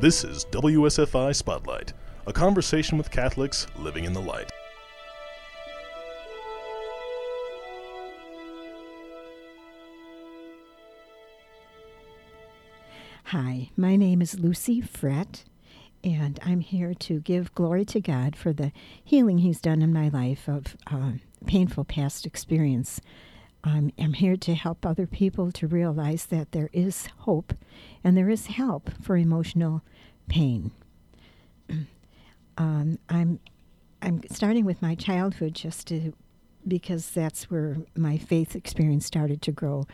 This is WSFI Spotlight, a conversation with Catholics living in the light. Hi, my name is Lucy Frett, and I'm here to give glory to God for the healing He's done in my life of uh, painful past experience. I'm, I'm here to help other people to realize that there is hope and there is help for emotional pain. um, I'm, I'm starting with my childhood just to, because that's where my faith experience started to grow.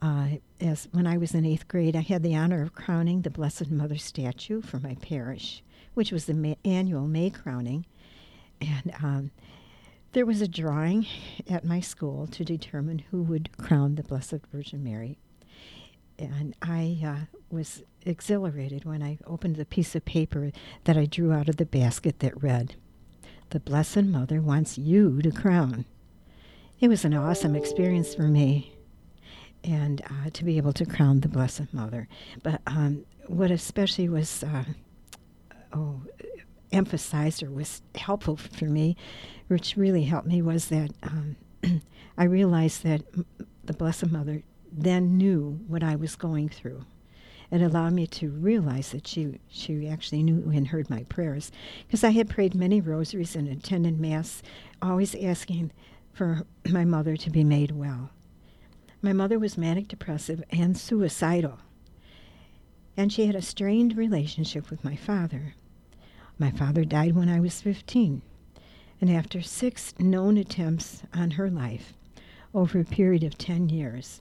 Uh, as when I was in eighth grade, I had the honor of crowning the Blessed Mother statue for my parish, which was the ma- annual May crowning, and um, there was a drawing at my school to determine who would crown the Blessed Virgin Mary. And I uh, was exhilarated when I opened the piece of paper that I drew out of the basket that read, The Blessed Mother wants you to crown. It was an awesome experience for me and uh, to be able to crown the Blessed Mother. But um, what especially was uh, oh, emphasized or was helpful for me, which really helped me, was that um, I realized that the Blessed Mother then knew what I was going through. It allowed me to realize that she she actually knew and heard my prayers, because I had prayed many rosaries and attended mass, always asking for my mother to be made well. My mother was manic depressive and suicidal, and she had a strained relationship with my father. My father died when I was 15, and after six known attempts on her life over a period of 10 years,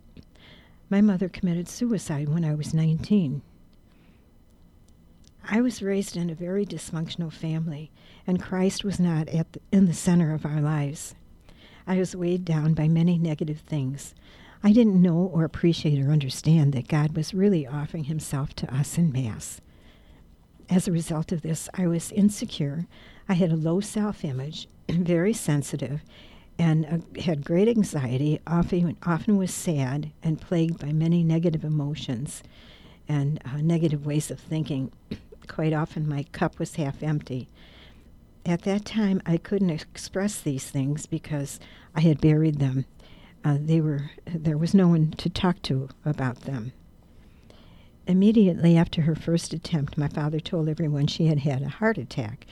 my mother committed suicide when I was 19. I was raised in a very dysfunctional family, and Christ was not the, in the center of our lives. I was weighed down by many negative things. I didn't know or appreciate or understand that God was really offering Himself to us in Mass. As a result of this, I was insecure. I had a low self image, very sensitive, and uh, had great anxiety, often, often was sad and plagued by many negative emotions and uh, negative ways of thinking. Quite often, my cup was half empty. At that time, I couldn't express these things because I had buried them. Uh, they were there was no one to talk to about them. Immediately after her first attempt, my father told everyone she had had a heart attack,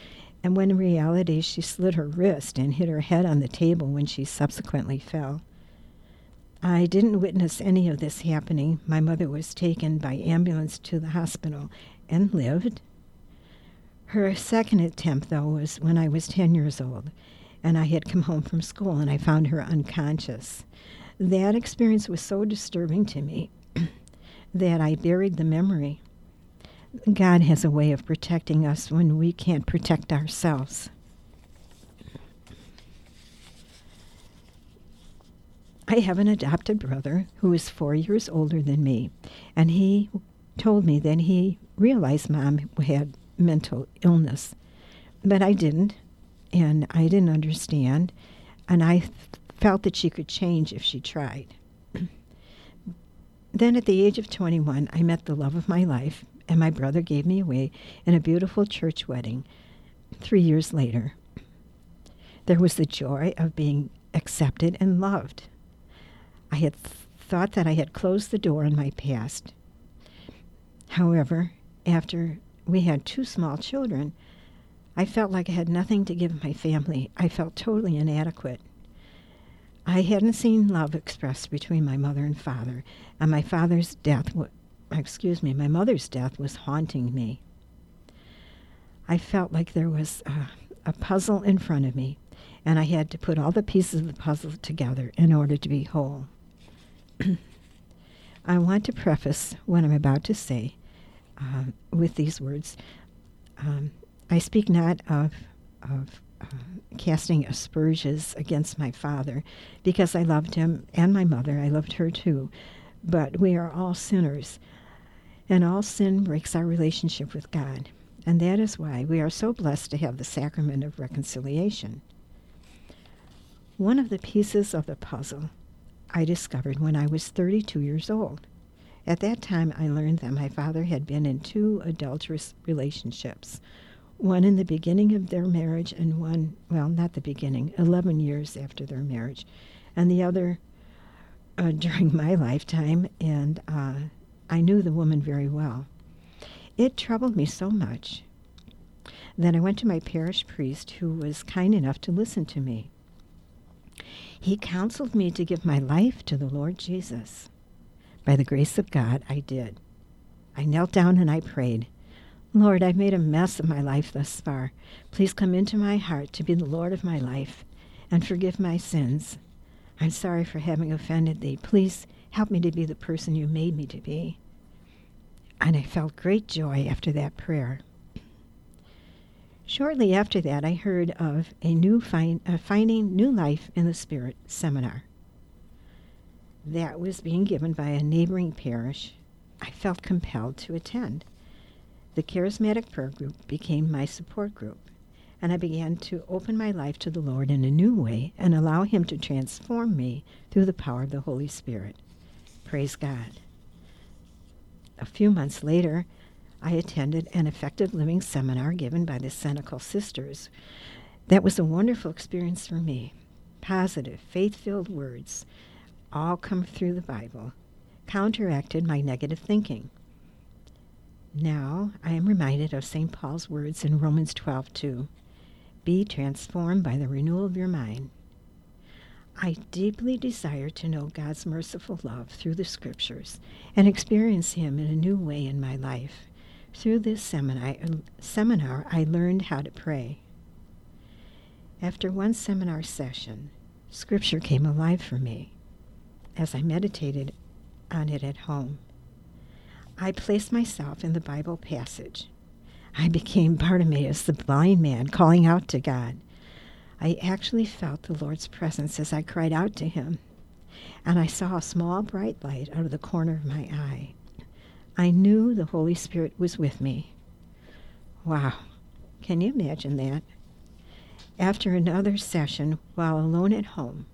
and when in reality she slit her wrist and hit her head on the table when she subsequently fell. I didn't witness any of this happening. My mother was taken by ambulance to the hospital and lived. Her second attempt, though, was when I was 10 years old, and I had come home from school and I found her unconscious. That experience was so disturbing to me that I buried the memory. God has a way of protecting us when we can't protect ourselves. I have an adopted brother who is four years older than me, and he told me that he realized mom had mental illness, but I didn't, and I didn't understand, and I th- felt that she could change if she tried. Then, at the age of 21, I met the love of my life, and my brother gave me away in a beautiful church wedding three years later. There was the joy of being accepted and loved. I had th- thought that I had closed the door on my past. However, after we had two small children, I felt like I had nothing to give my family. I felt totally inadequate. I hadn't seen love expressed between my mother and father, and my father's death, w- excuse me, my mother's death was haunting me. I felt like there was a, a puzzle in front of me, and I had to put all the pieces of the puzzle together in order to be whole. I want to preface what I'm about to say uh, with these words. Um, I speak not of, of casting aspersions against my father, because I loved him and my mother. I loved her too. But we are all sinners, and all sin breaks our relationship with God. And that is why we are so blessed to have the sacrament of reconciliation. One of the pieces of the puzzle I discovered when I was 32 years old. At that time, I learned that my father had been in two adulterous relationships one in the beginning of their marriage, and one, well, not the beginning, 11 years after their marriage, and the other uh, during my lifetime, and uh, I knew the woman very well. It troubled me so much that I went to my parish priest, who was kind enough to listen to me. He counseled me to give my life to the Lord Jesus. By the grace of God, I did. I knelt down and I prayed. Lord, I've made a mess of my life thus far. Please come into my heart to be the Lord of my life and forgive my sins. I'm sorry for having offended thee. Please help me to be the person you made me to be. And I felt great joy after that prayer. Shortly after that, I heard of a new find, uh, Finding New Life in the Spirit seminar. That was being given by a neighboring parish. I felt compelled to attend. The charismatic prayer group became my support group, and I began to open my life to the Lord in a new way and allow Him to transform me through the power of the Holy Spirit. Praise God. A few months later, I attended an effective living seminar given by the Cenacle Sisters. That was a wonderful experience for me. Positive, faith filled words, all come through the Bible, counteracted my negative thinking. Now I am reminded of St. Paul's words in Romans 12:2. Be transformed by the renewal of your mind. I deeply desire to know God's merciful love through the scriptures and experience Him in a new way in my life. Through this seminar, seminar, I learned how to pray. After one seminar session, Scripture came alive for me as I meditated on it at home. I placed myself in the Bible passage. I became Bartimaeus, the blind man, calling out to God. I actually felt the Lord's presence as I cried out to him, and I saw a small bright light out of the corner of my eye. I knew the Holy Spirit was with me. Wow, can you imagine that? After another session, while alone at home,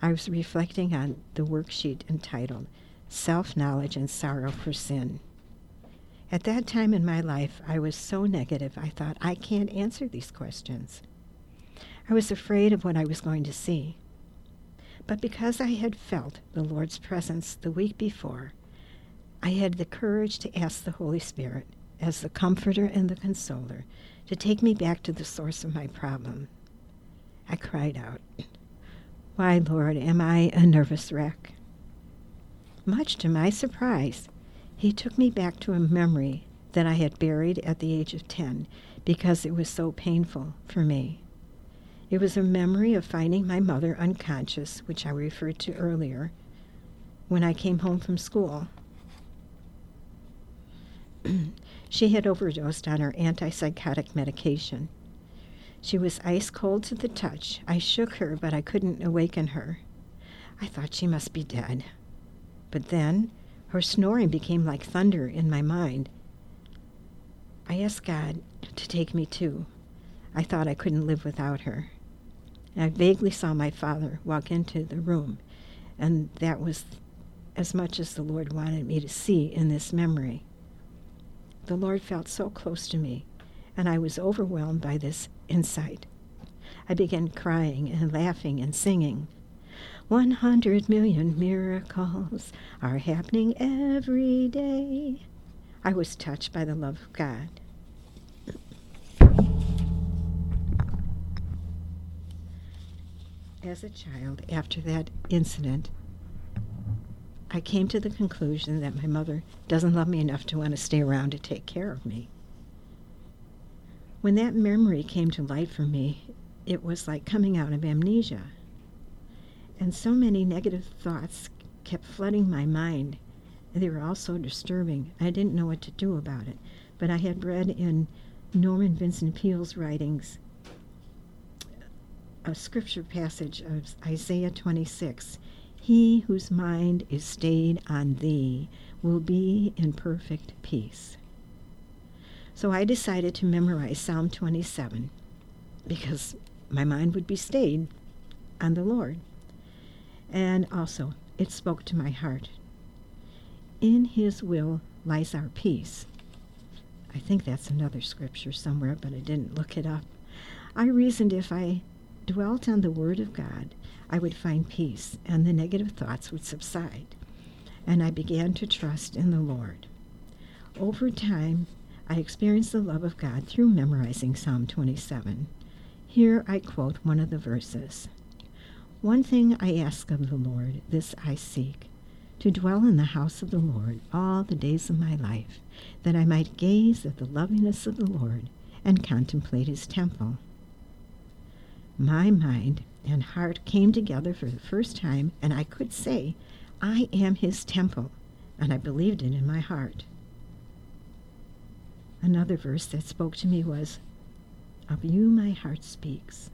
I was reflecting on the worksheet entitled Self Knowledge and Sorrow for Sin. At that time in my life, I was so negative, I thought, I can't answer these questions. I was afraid of what I was going to see. But because I had felt the Lord's presence the week before, I had the courage to ask the Holy Spirit, as the comforter and the consoler, to take me back to the source of my problem. I cried out, Why, Lord, am I a nervous wreck? Much to my surprise, he took me back to a memory that I had buried at the age of 10 because it was so painful for me. It was a memory of finding my mother unconscious, which I referred to earlier, when I came home from school she had overdosed on her antipsychotic medication. She was ice cold to the touch. I shook her, but I couldn't awaken her. I thought she must be dead. But then her snoring became like thunder in my mind. I asked God to take me too. I thought I couldn't live without her. I vaguely saw my father walk into the room, and that was as much as the Lord wanted me to see in this memory. The Lord felt so close to me, and I was overwhelmed by this insight. I began crying and laughing and singing. One hundred million miracles are happening every day. I was touched by the love of God. As a child, after that incident, I came to the conclusion that my mother doesn't love me enough to want to stay around to take care of me. When that memory came to light for me, it was like coming out of amnesia. And so many negative thoughts kept flooding my mind. They were all so disturbing. I didn't know what to do about it. But I had read in Norman Vincent Peale's writings a scripture passage of Isaiah 26 he whose mind is stayed on thee will be in perfect peace. So I decided to memorize Psalm 27 because my mind would be stayed on the Lord. And also, it spoke to my heart. In his will lies our peace. I think that's another scripture somewhere, but I didn't look it up. I reasoned if I dwelt on the Word of God, I would find peace and the negative thoughts would subside. And I began to trust in the Lord. Over time, I experienced the love of God through memorizing Psalm 27. Here I quote one of the verses One thing I ask of the Lord, this I seek, to dwell in the house of the Lord all the days of my life, that I might gaze at the loveliness of the Lord and contemplate his temple. My mind and heart came together for the first time, and I could say, I am his temple, and I believed it in my heart. Another verse that spoke to me was, Of you my heart speaks,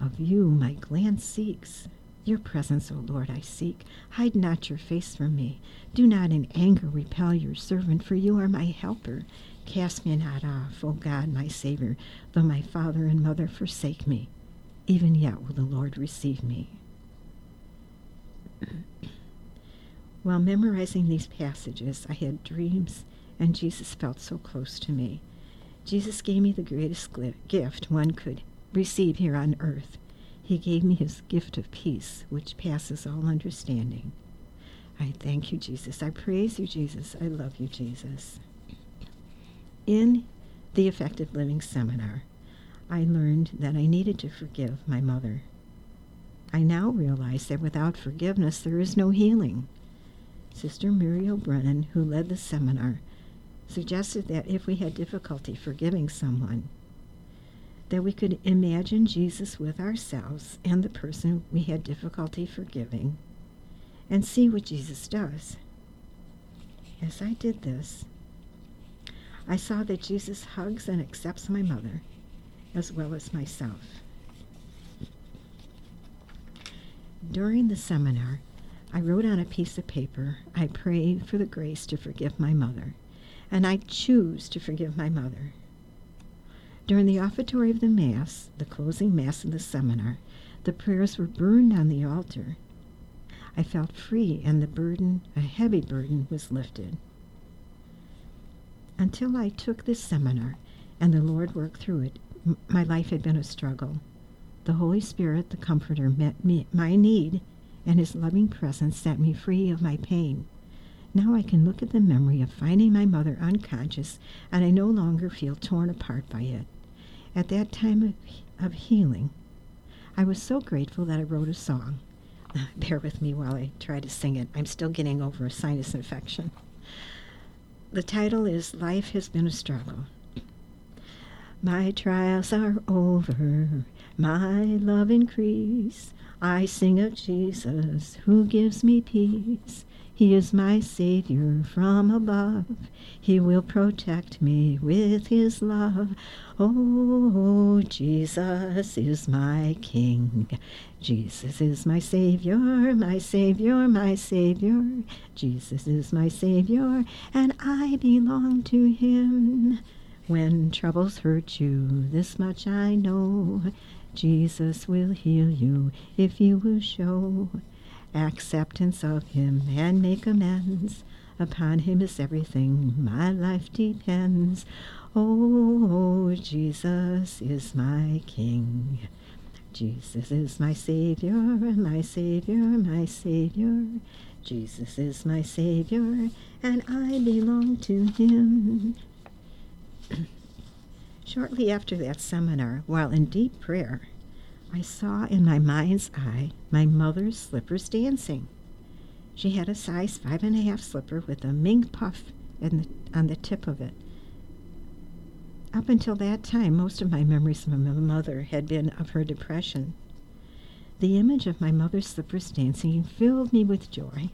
of you my glance seeks. Your presence, O Lord, I seek. Hide not your face from me. Do not in anger repel your servant, for you are my helper. Cast me not off, O God, my Savior, though my father and mother forsake me. Even yet will the Lord receive me. While memorizing these passages, I had dreams and Jesus felt so close to me. Jesus gave me the greatest gift one could receive here on earth. He gave me his gift of peace, which passes all understanding. I thank you, Jesus. I praise you, Jesus. I love you, Jesus. In the Effective Living Seminar, I learned that I needed to forgive my mother. I now realize that without forgiveness, there is no healing. Sister Muriel Brennan, who led the seminar, suggested that if we had difficulty forgiving someone, that we could imagine Jesus with ourselves and the person we had difficulty forgiving and see what Jesus does. As I did this, I saw that Jesus hugs and accepts my mother as well as myself. During the seminar, I wrote on a piece of paper, I pray for the grace to forgive my mother and I choose to forgive my mother. During the offertory of the Mass, the closing Mass of the seminar, the prayers were burned on the altar. I felt free, and the burden, a heavy burden, was lifted. Until I took this seminar and the Lord worked through it, m- my life had been a struggle. The Holy Spirit, the Comforter, met me, my need, and His loving presence set me free of my pain. Now I can look at the memory of finding my mother unconscious, and I no longer feel torn apart by it. At that time of, of healing, I was so grateful that I wrote a song. Bear with me while I try to sing it. I'm still getting over a sinus infection. The title is Life Has Been a Struggle. My trials are over, my love increase. I sing of Jesus who gives me peace. He is my Savior from above. He will protect me with His love. Oh, Jesus is my King. Jesus is my Savior, my Savior, my Savior. Jesus is my Savior, and I belong to Him. When troubles hurt you, this much I know. Jesus will heal you if you will show acceptance of him and make amends. Upon him is everything, my life depends. Oh, oh, Jesus is my King. Jesus is my Savior, my Savior, my Savior. Jesus is my Savior, and I belong to him. Shortly after that seminar, while in deep prayer, I saw in my mind's eye my mother's slippers dancing. She had a size five and a half slipper with a mink puff the, on the tip of it. Up until that time, most of my memories of my mother had been of her depression. The image of my mother's slippers dancing filled me with joy,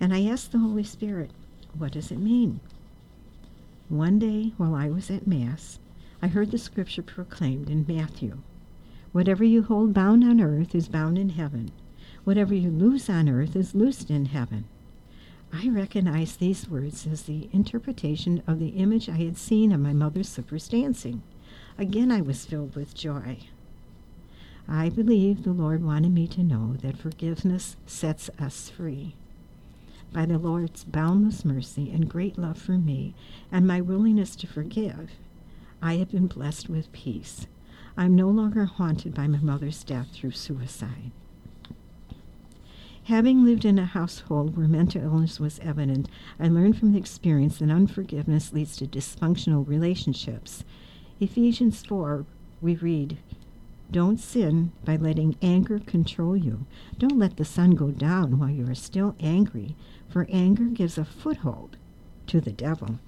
and I asked the Holy Spirit, What does it mean? One day, while I was at Mass, I heard the scripture proclaimed in Matthew Whatever you hold bound on earth is bound in heaven. Whatever you loose on earth is loosed in heaven. I recognized these words as the interpretation of the image I had seen of my mother's slippers dancing. Again, I was filled with joy. I believe the Lord wanted me to know that forgiveness sets us free. by the Lord's boundless mercy and great love for me and my willingness to forgive, I have been blessed with peace. I'm no longer haunted by my mother's death through suicide. Having lived in a household where mental illness was evident, I learned from the experience that unforgiveness leads to dysfunctional relationships. Ephesians 4, we read, Don't sin by letting anger control you. Don't let the sun go down while you are still angry, for anger gives a foothold to the devil.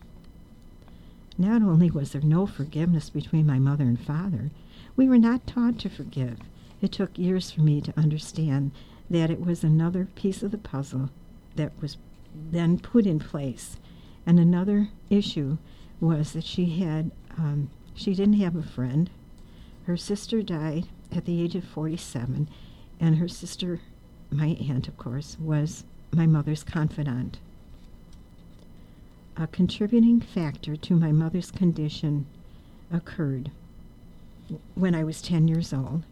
Not only was there no forgiveness between my mother and father, we were not taught to forgive. It took years for me to understand that it was another piece of the puzzle that was then put in place. And another issue was that she had, um, she didn't have a friend. Her sister died at the age of 47, and her sister, my aunt, of course, was my mother's confidant. A contributing factor to my mother's condition occurred when I was 10 years old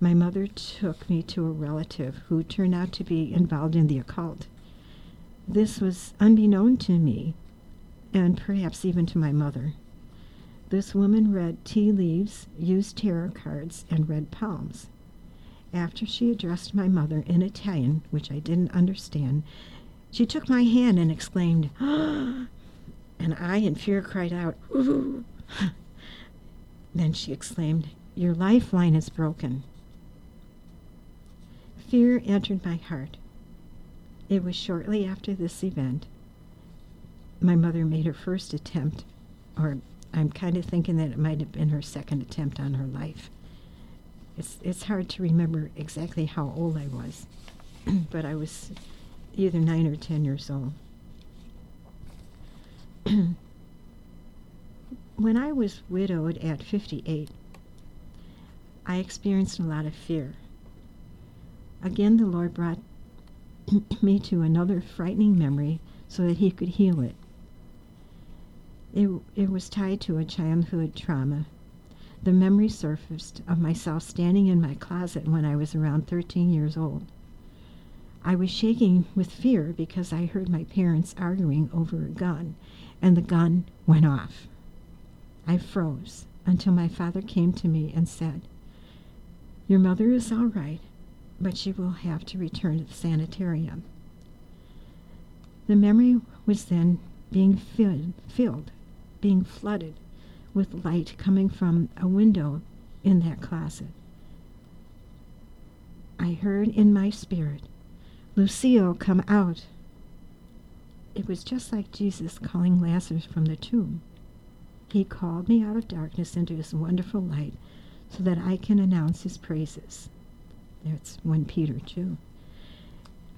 my mother took me to a relative who turned out to be involved in the occult. This was unbeknown to me, and perhaps even to my mother. This woman read tea leaves, used tarot cards, and read palms. After she addressed my mother in Italian, which I didn't understand, she took my hand and exclaimed, and I, in fear, cried out, Ooh. then she exclaimed, Your lifeline is broken. Fear entered my heart. It was shortly after this event my mother made her first attempt, or I'm kind of thinking that it might have been her second attempt on her life. It's, it's hard to remember exactly how old I was, but I was either nine or ten years old. when I was widowed at 58, I experienced a lot of fear. Again, the Lord brought me to another frightening memory so that He could heal it. It, it was tied to a childhood trauma. The memory surfaced of myself standing in my closet when I was around 13 years old. I was shaking with fear because I heard my parents arguing over a gun, and the gun went off. I froze until my father came to me and said, Your mother is all right but she will have to return to the sanitarium. The memory was then being filled, filled, being flooded with light coming from a window in that closet. I heard in my spirit, Lucille, come out. It was just like Jesus calling Lazarus from the tomb. He called me out of darkness into his wonderful light so that I can announce his praises. That's 1 Peter 2.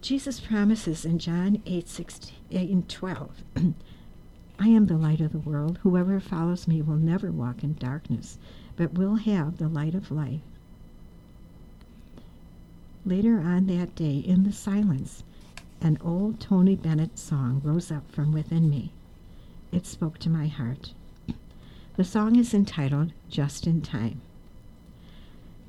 Jesus promises in John 8, 16, 8 and 12, I am the light of the world. Whoever follows me will never walk in darkness, but will have the light of life. Later on that day, in the silence, an old Tony Bennett song rose up from within me. It spoke to my heart. The song is entitled Just in Time.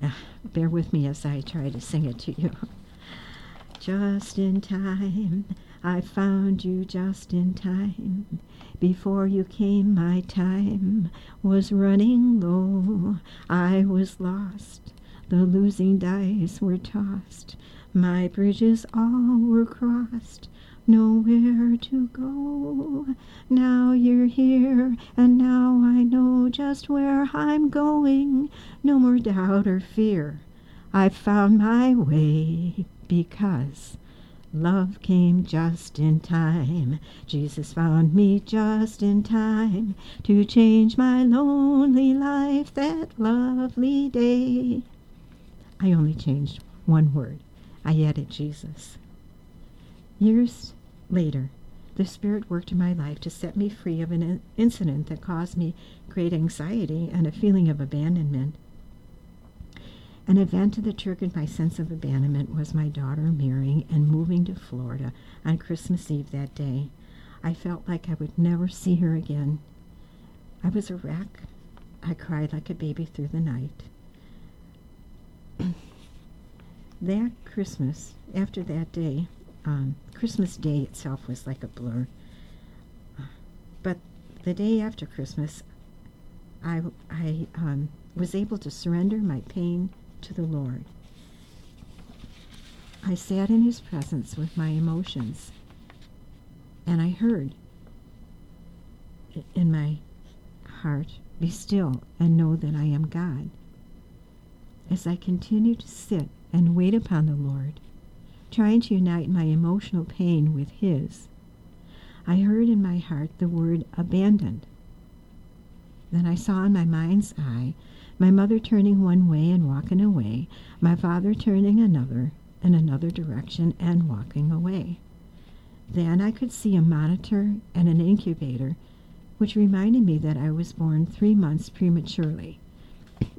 Uh, bear with me as I try to sing it to you. Just in time, I found you just in time. Before you came, my time was running low. I was lost, the losing dice were tossed. My bridges all were crossed nowhere to go. Now you're here, and now I know just where I'm going. No more doubt or fear. I've found my way because love came just in time. Jesus found me just in time to change my lonely life that lovely day. I only changed one word. I added Jesus. Years later, the Spirit worked in my life to set me free of an incident that caused me great anxiety and a feeling of abandonment. An event that triggered my sense of abandonment was my daughter marrying and moving to Florida on Christmas Eve that day. I felt like I would never see her again. I was a wreck. I cried like a baby through the night. That Christmas, after that day, um, Christmas Day itself was like a blur. But the day after Christmas, I, I um, was able to surrender my pain to the Lord. I sat in His presence with my emotions, and I heard in my heart, Be still and know that I am God. As I continued to sit and wait upon the Lord, trying to unite my emotional pain with His, I heard in my heart the word abandoned. Then I saw in my mind's eye my mother turning one way and walking away, my father turning another in another direction and walking away. Then I could see a monitor and an incubator, which reminded me that I was born three months prematurely.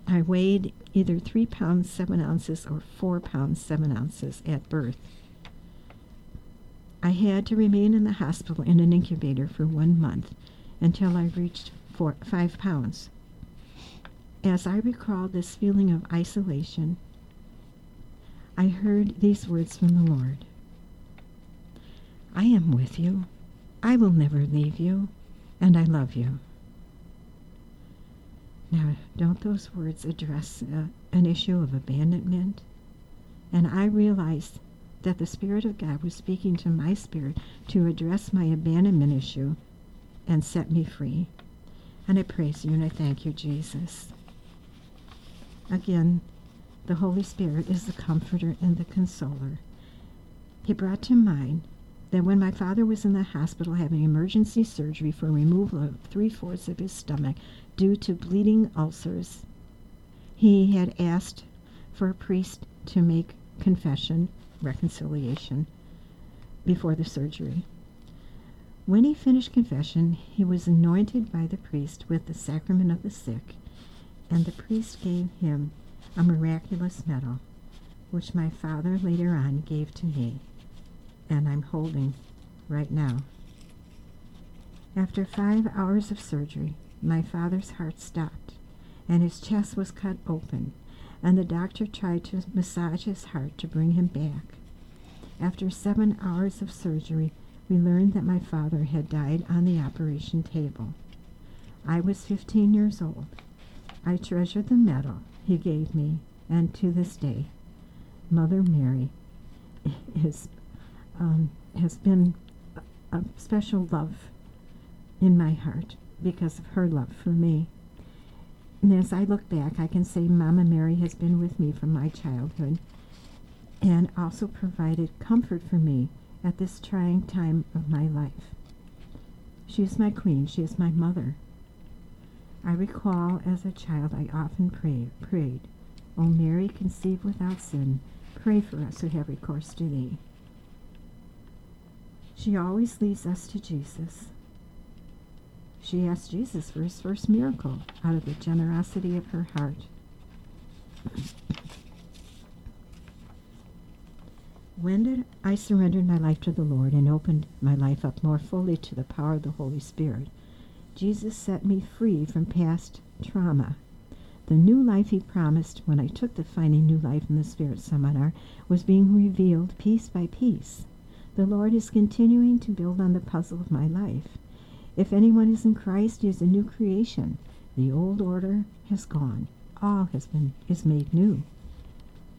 I weighed either three pounds seven ounces or four pounds seven ounces at birth. I had to remain in the hospital in an incubator for one month until I reached four, five pounds. As I recalled this feeling of isolation, I heard these words from the Lord I am with you. I will never leave you, and I love you. Now, don't those words address uh, an issue of abandonment? And I realized that the Spirit of God was speaking to my spirit to address my abandonment issue and set me free. And I praise you and I thank you, Jesus. Again, the Holy Spirit is the comforter and the consoler. He brought to mind that when my father was in the hospital having emergency surgery for removal of three fourths of his stomach due to bleeding ulcers, he had asked for a priest to make confession, reconciliation, before the surgery. When he finished confession, he was anointed by the priest with the sacrament of the sick, and the priest gave him a miraculous medal, which my father later on gave to me and I'm holding right now. After five hours of surgery, my father's heart stopped, and his chest was cut open, and the doctor tried to massage his heart to bring him back. After seven hours of surgery, we learned that my father had died on the operation table. I was 15 years old. I treasured the medal he gave me, and to this day, Mother Mary is um, has been a special love in my heart because of her love for me. And as I look back, I can say Mama Mary has been with me from my childhood and also provided comfort for me at this trying time of my life. She is my queen. She is my mother. I recall as a child I often pray, prayed, O Mary, conceived without sin, pray for us who have recourse to thee. She always leads us to Jesus. She asked Jesus for his first miracle out of the generosity of her heart. when did I surrender my life to the Lord and opened my life up more fully to the power of the Holy Spirit, Jesus set me free from past trauma. The new life he promised when I took the Finding New Life in the Spirit seminar was being revealed piece by piece. The Lord is continuing to build on the puzzle of my life. If anyone is in Christ, he is a new creation. The old order has gone. All has been is made new.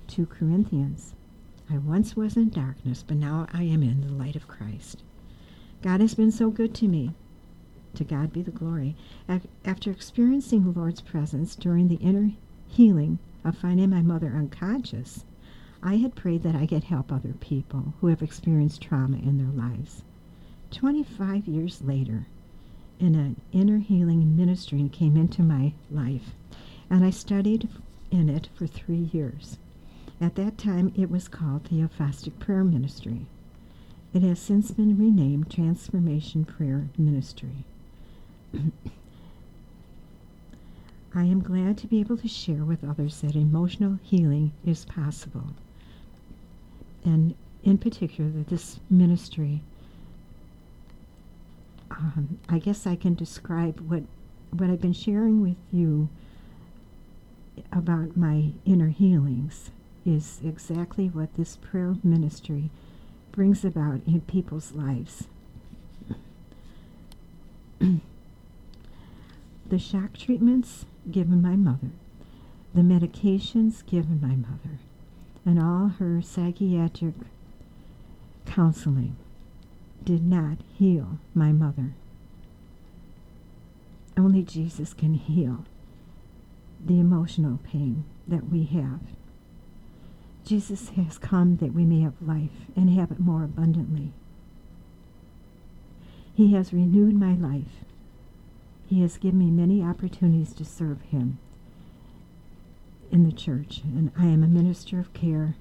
2 Corinthians. I once was in darkness, but now I am in the light of Christ. God has been so good to me. To God be the glory. After experiencing the Lord's presence during the inner healing of finding my mother unconscious, I had prayed that I could help other people who have experienced trauma in their lives. 25 years later, in an inner healing ministry came into my life, and I studied in it for three years. At that time, it was called Theophostic Prayer Ministry. It has since been renamed Transformation Prayer Ministry. I am glad to be able to share with others that emotional healing is possible and in particular that this ministry. Um, I guess I can describe what what I've been sharing with you about my inner healings is exactly what this prayer ministry brings about in people's lives. the shock treatments given my mother, the medications given my mother, and all her psychiatric counseling did not heal my mother. Only Jesus can heal the emotional pain that we have. Jesus has come that we may have life and have it more abundantly. He has renewed my life. He has given me many opportunities to serve him in the church, and I am a minister of care.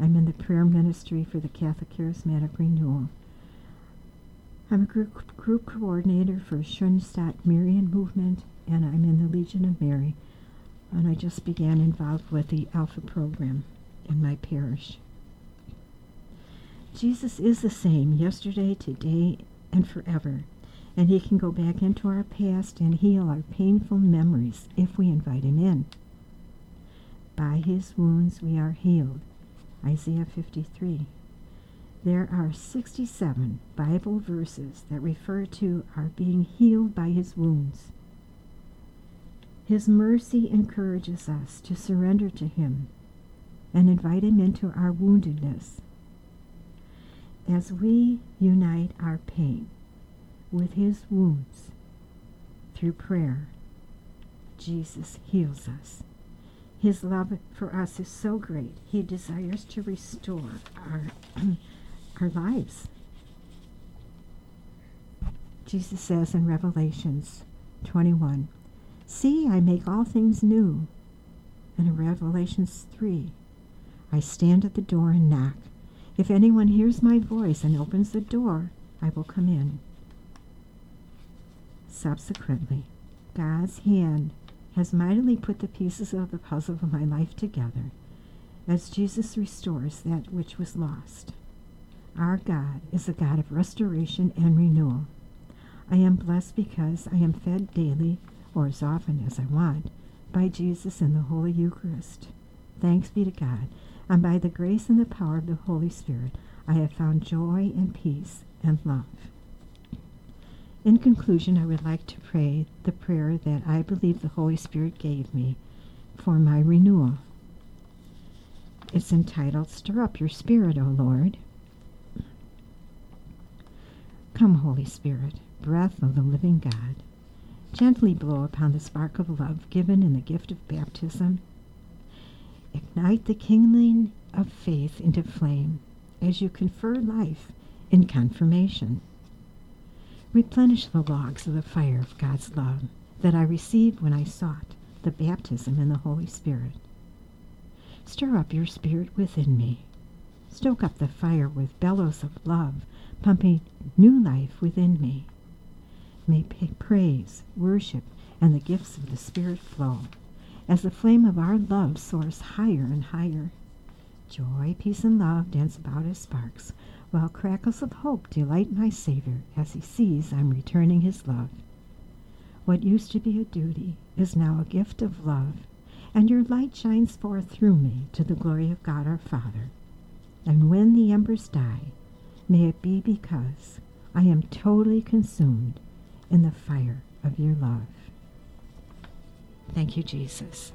I'm in the prayer ministry for the Catholic Charismatic Renewal. I'm a group, group coordinator for Schoenstatt Marian Movement, and I'm in the Legion of Mary. And I just began involved with the Alpha program in my parish. Jesus is the same yesterday, today, and forever. And he can go back into our past and heal our painful memories if we invite him in. By his wounds we are healed. Isaiah 53. There are 67 Bible verses that refer to our being healed by his wounds. His mercy encourages us to surrender to him and invite him into our woundedness. As we unite our pain with his wounds through prayer, Jesus heals us. His love for us is so great, he desires to restore our, our lives. Jesus says in Revelations 21, See, I make all things new. And in Revelations 3, I stand at the door and knock. If anyone hears my voice and opens the door, I will come in. Subsequently, God's hand has mightily put the pieces of the puzzle of my life together as Jesus restores that which was lost. Our God is a God of restoration and renewal. I am blessed because I am fed daily, or as often as I want, by Jesus in the Holy Eucharist. Thanks be to God, and by the grace and the power of the Holy Spirit, I have found joy and peace and love. In conclusion, I would like to pray the prayer that I believe the Holy Spirit gave me for my renewal. It's entitled, Stir Up Your Spirit, O Lord. Come, Holy Spirit, breath of the living God, gently blow upon the spark of love given in the gift of baptism. Ignite the kindling of faith into flame as you confer life in confirmation. Replenish the logs of the fire of God's love that I received when I sought the baptism in the Holy Spirit. Stir up your spirit within me. Stoke up the fire with bellows of love, pumping new life within me. May praise, worship, and the gifts of the Spirit flow as the flame of our love soars higher and higher. Joy, peace, and love dance about as sparks, while crackles of hope delight my Savior as he sees I'm returning his love. What used to be a duty is now a gift of love, and your light shines forth through me to the glory of God our Father. And when the embers die, may it be because I am totally consumed in the fire of your love. Thank you, Jesus.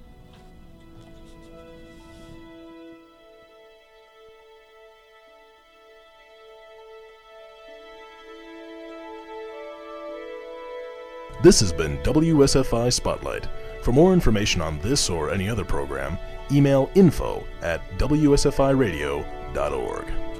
This has been WSFI Spotlight. For more information on this or any other program, email info at wsfiradio.org.